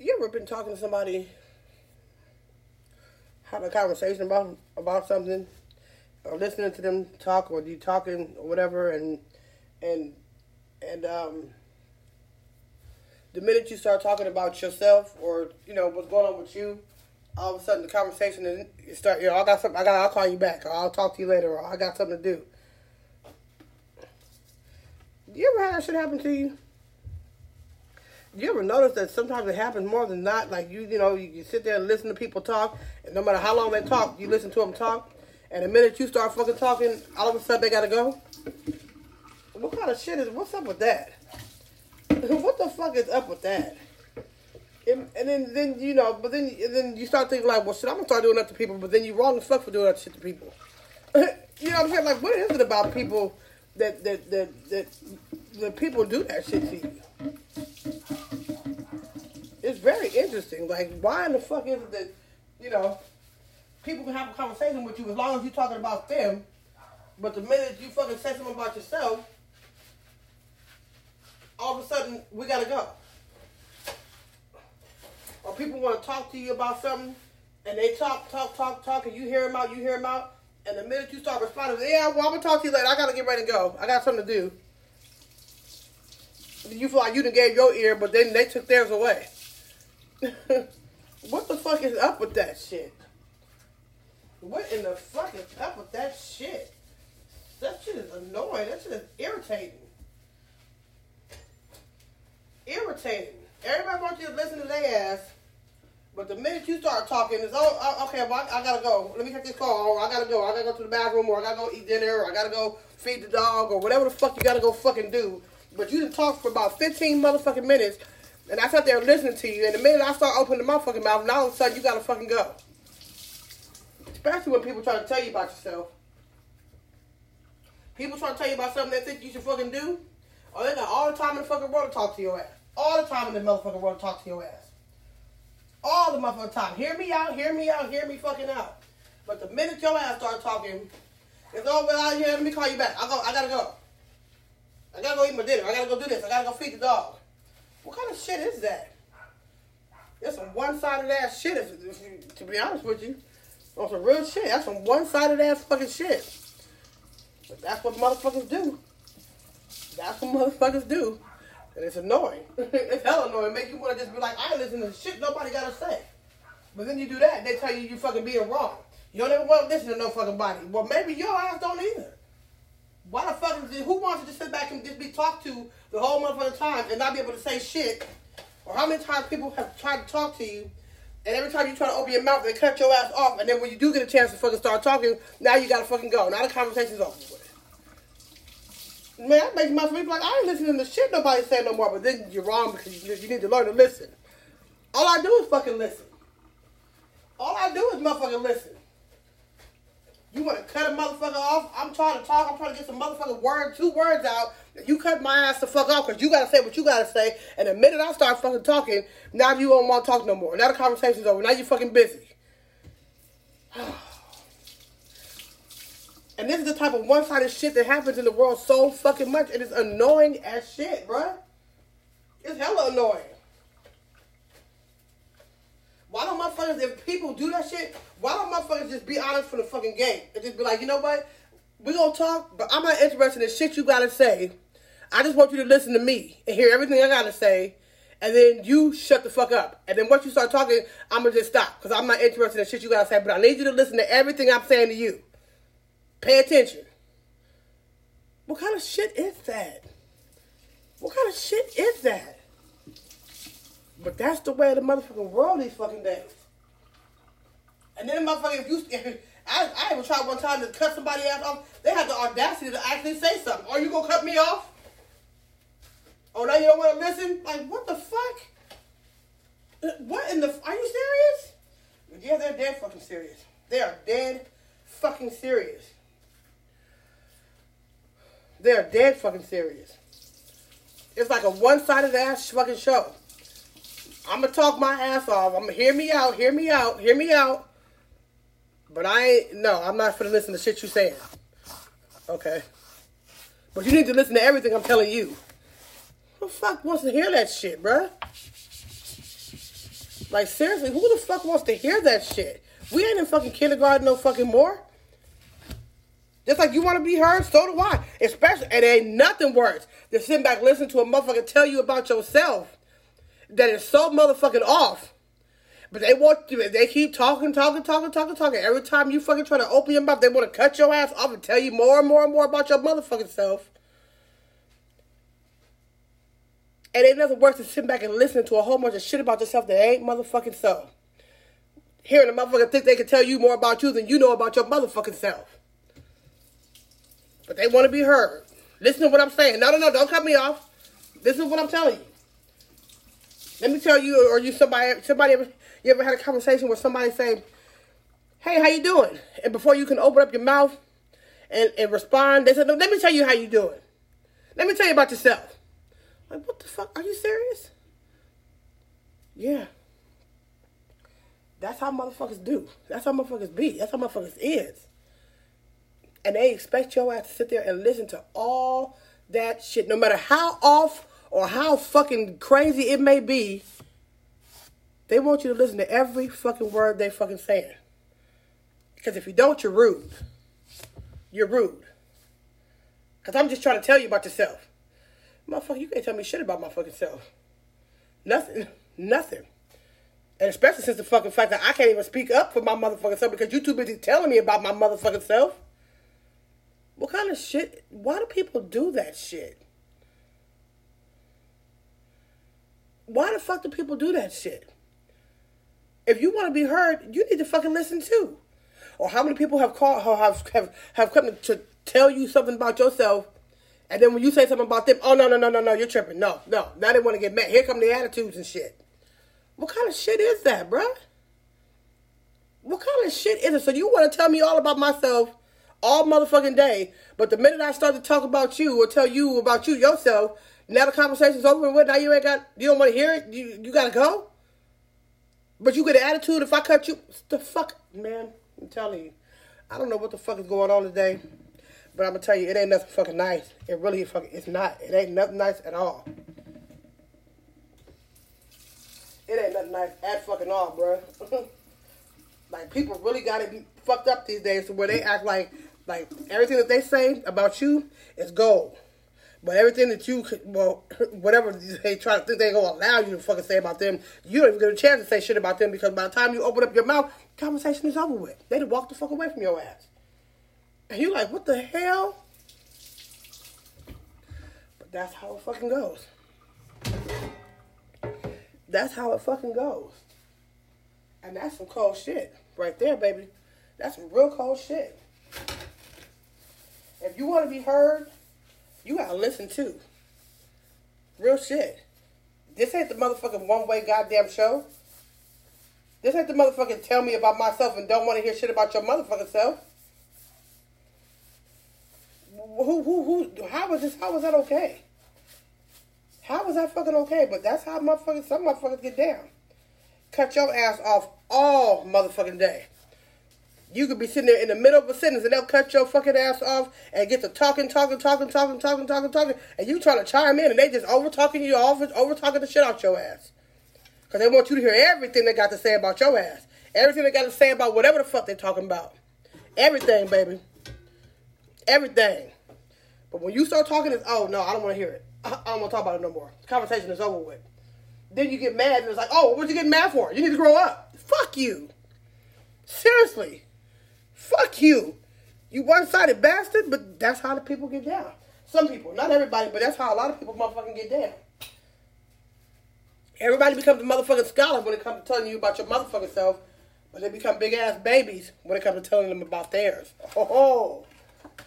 You ever been talking to somebody, having a conversation about about something, or listening to them talk, or you talking or whatever, and and and um, the minute you start talking about yourself or you know what's going on with you, all of a sudden the conversation is you start. You know, I got something. I got. I'll call you back, or I'll talk to you later, or I got something to do. You ever had that shit happen to you? You ever notice that sometimes it happens more than not? Like you, you know, you, you sit there and listen to people talk, and no matter how long they talk, you listen to them talk, and the minute you start fucking talking, all of a sudden they gotta go. What kind of shit is? What's up with that? what the fuck is up with that? And, and then, then you know, but then, then you start thinking like, well, shit, I'm gonna start doing that to people. But then you wrong as fuck for doing that shit to people. you know what I'm saying? Like, what is it about people that that that that, that people do that shit to you? Very interesting. Like, why in the fuck is it that you know people can have a conversation with you as long as you're talking about them, but the minute you fucking say something about yourself, all of a sudden we gotta go. Or people want to talk to you about something, and they talk, talk, talk, talk, and you hear them out, you hear them out, and the minute you start responding, yeah, well, I'm gonna talk to you later. I gotta get ready to go. I got something to do. You feel like you done gave your ear, but then they took theirs away. what the fuck is up with that shit? What in the fuck is up with that shit? That shit is annoying. That shit is irritating. Irritating. Everybody wants you to listen to their ass, but the minute you start talking, it's oh, okay. Well, I, I, gotta go. Let me take this call. I gotta go. I gotta go to the bathroom, or I gotta go eat dinner, or I gotta go feed the dog, or whatever the fuck you gotta go fucking do. But you didn't talk for about fifteen motherfucking minutes, and I sat there listening to you. And the minute I start opening my fucking mouth, now all of a sudden you gotta fucking go. Especially when people try to tell you about yourself. People try to tell you about something they think you should fucking do, or they got all the time in the fucking world to talk to your ass. All the time in the motherfucking world to talk to your ass. All the motherfucking time. Hear me out, hear me out, hear me fucking out. But the minute your ass start talking, it's well out here, let me call you back. I go I gotta go. I gotta go eat my dinner. I gotta go do this. I gotta go feed the dog. What kind of shit is that? That's some one-sided ass shit, if, if to be honest with you. On some real shit. That's some one-sided ass fucking shit. But that's what motherfuckers do. That's what motherfuckers do. And it's annoying. it's hell annoying. Make you want to just be like, I listen to shit nobody got to say. But then you do that, they tell you you fucking being wrong. You don't ever want to listen to no fucking body. Well, maybe your ass don't either. Why the fuck is it, who wants to just sit back and just be talked to the whole motherfucking time and not be able to say shit? Or how many times people have tried to talk to you and every time you try to open your mouth, they cut your ass off. And then when you do get a chance to fucking start talking, now you gotta fucking go. Now the conversation's over with. Man, that makes my people like, I ain't listening to shit nobody say no more. But then you're wrong because you need to learn to listen. All I do is fucking listen. All I do is motherfucking listen. You want to cut a motherfucker off? I'm trying to talk. I'm trying to get some motherfucking word, two words out. You cut my ass the fuck off because you got to say what you got to say. And the minute I start fucking talking, now you don't want to talk no more. Now the conversation's over. Now you're fucking busy. And this is the type of one-sided shit that happens in the world so fucking much. It is annoying as shit, bruh. It's hella annoying. Why if people do that shit, why don't motherfuckers just be honest from the fucking gate and just be like, you know what? We gonna talk, but I'm not interested in the shit you gotta say. I just want you to listen to me and hear everything I gotta say, and then you shut the fuck up. And then once you start talking, I'm gonna just stop because I'm not interested in shit you gotta say. But I need you to listen to everything I'm saying to you. Pay attention. What kind of shit is that? What kind of shit is that? But that's the way the motherfucking world these fucking days. And then motherfucker, if you, if, I, I even tried one time to cut somebody off. They had the audacity to actually say something. Are you gonna cut me off? Oh, now you don't want to listen? Like, what the fuck? What in the? Are you serious? Yeah, they're dead fucking serious. They are dead fucking serious. They're dead fucking serious. It's like a one-sided ass fucking show. I'm gonna talk my ass off. I'm gonna hear me out, hear me out, hear me out. But I no, I'm not gonna listen to shit you saying. Okay. But you need to listen to everything I'm telling you. Who the fuck wants to hear that shit, bruh? Like seriously, who the fuck wants to hear that shit? We ain't in fucking kindergarten no fucking more. Just like you want to be heard, so do I. Especially, it ain't nothing worse than sitting back listening to a motherfucker tell you about yourself that is so motherfucking off. But they want to, they keep talking, talking, talking, talking, talking. Every time you fucking try to open your mouth, they want to cut your ass off and tell you more and more and more about your motherfucking self. And ain't nothing worse than sitting back and listening to a whole bunch of shit about yourself that ain't motherfucking so. Hearing a motherfucker think they can tell you more about you than you know about your motherfucking self. But they want to be heard. Listen to what I'm saying. No, no, no, don't cut me off. This is what I'm telling you. Let me tell you, or you somebody, somebody ever, you ever had a conversation with somebody saying, "Hey, how you doing?" And before you can open up your mouth and, and respond, they said, "No, let me tell you how you doing. Let me tell you about yourself." Like, what the fuck? Are you serious? Yeah. That's how motherfuckers do. That's how motherfuckers be. That's how motherfuckers is. And they expect your ass to sit there and listen to all that shit, no matter how off or how fucking crazy it may be. They want you to listen to every fucking word they fucking saying. Because if you don't, you're rude. You're rude. Because I'm just trying to tell you about yourself. Motherfucker, you can't tell me shit about my fucking self. Nothing. Nothing. And especially since the fucking fact that I can't even speak up for my motherfucking self because you're too busy telling me about my motherfucking self. What kind of shit? Why do people do that shit? Why the fuck do people do that shit? If you want to be heard, you need to fucking listen too. Or how many people have called, have have have come to tell you something about yourself and then when you say something about them, oh no no no no no, you're tripping. No no, now they want to get mad. Here come the attitudes and shit. What kind of shit is that, bruh? What kind of shit is it? So you want to tell me all about myself all motherfucking day, but the minute I start to talk about you or tell you about you yourself, now the conversation's over with. Now you ain't got, you don't want to hear it. You you gotta go. But you get an attitude if I cut you. The fuck, man. I'm telling you, I don't know what the fuck is going on today. But I'm gonna tell you, it ain't nothing fucking nice. It really fucking, it's not. It ain't nothing nice at all. It ain't nothing nice at fucking all, bro. like people really got it fucked up these days to where they act like like everything that they say about you is gold. But everything that you could, well, whatever they try to think they gonna allow you to fucking say about them, you don't even get a chance to say shit about them because by the time you open up your mouth, conversation is over with. They just walk the fuck away from your ass. And you're like, what the hell? But that's how it fucking goes. That's how it fucking goes. And that's some cold shit right there, baby. That's some real cold shit. If you want to be heard, you gotta listen too. Real shit. This ain't the motherfucking one way goddamn show. This ain't the motherfucking tell me about myself and don't want to hear shit about your motherfucking self who, who, who, how was this, how was that okay? How was that fucking okay? But that's how motherfuckers, some motherfuckers get down. Cut your ass off all motherfucking day. You could be sitting there in the middle of a sentence and they'll cut your fucking ass off and get to talking, talking, talking, talking, talking, talking, talking, and you trying to chime in and they just over talking you off, over talking the shit out your ass. Because they want you to hear everything they got to say about your ass. Everything they got to say about whatever the fuck they're talking about. Everything, baby. Everything. But when you start talking, it's, oh, no, I don't want to hear it. I, don't want to talk about it no more. The conversation is over with. Then you get mad and it's like, oh, what you getting mad for? You need to grow up. Fuck you. Seriously. Fuck you. You one-sided bastard, but that's how the people get down. Some people, not everybody, but that's how a lot of people motherfucking get down. Everybody becomes a motherfucking scholar when it comes to telling you about your motherfucking self, but they become big ass babies when it comes to telling them about theirs. Oh, ho,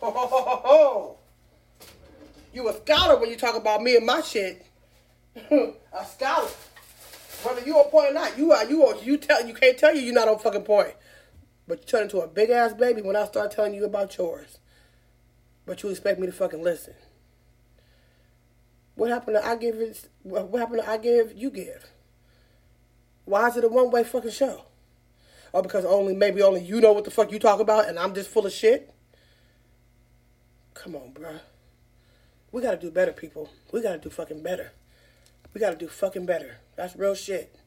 ho, ho, ho, ho, ho. You a scholar when you talk about me and my shit. a scholar. Whether you on point or not, you are you are you tell you can't tell you you're not on fucking point. But you turn into a big ass baby when I start telling you about yours. But you expect me to fucking listen. What happened to I give it what happened to I give, you give? Why is it a one way fucking show? Or because only maybe only you know what the fuck you talk about and I'm just full of shit? Come on, bruh. We gotta do better, people. We gotta do fucking better. We gotta do fucking better. That's real shit.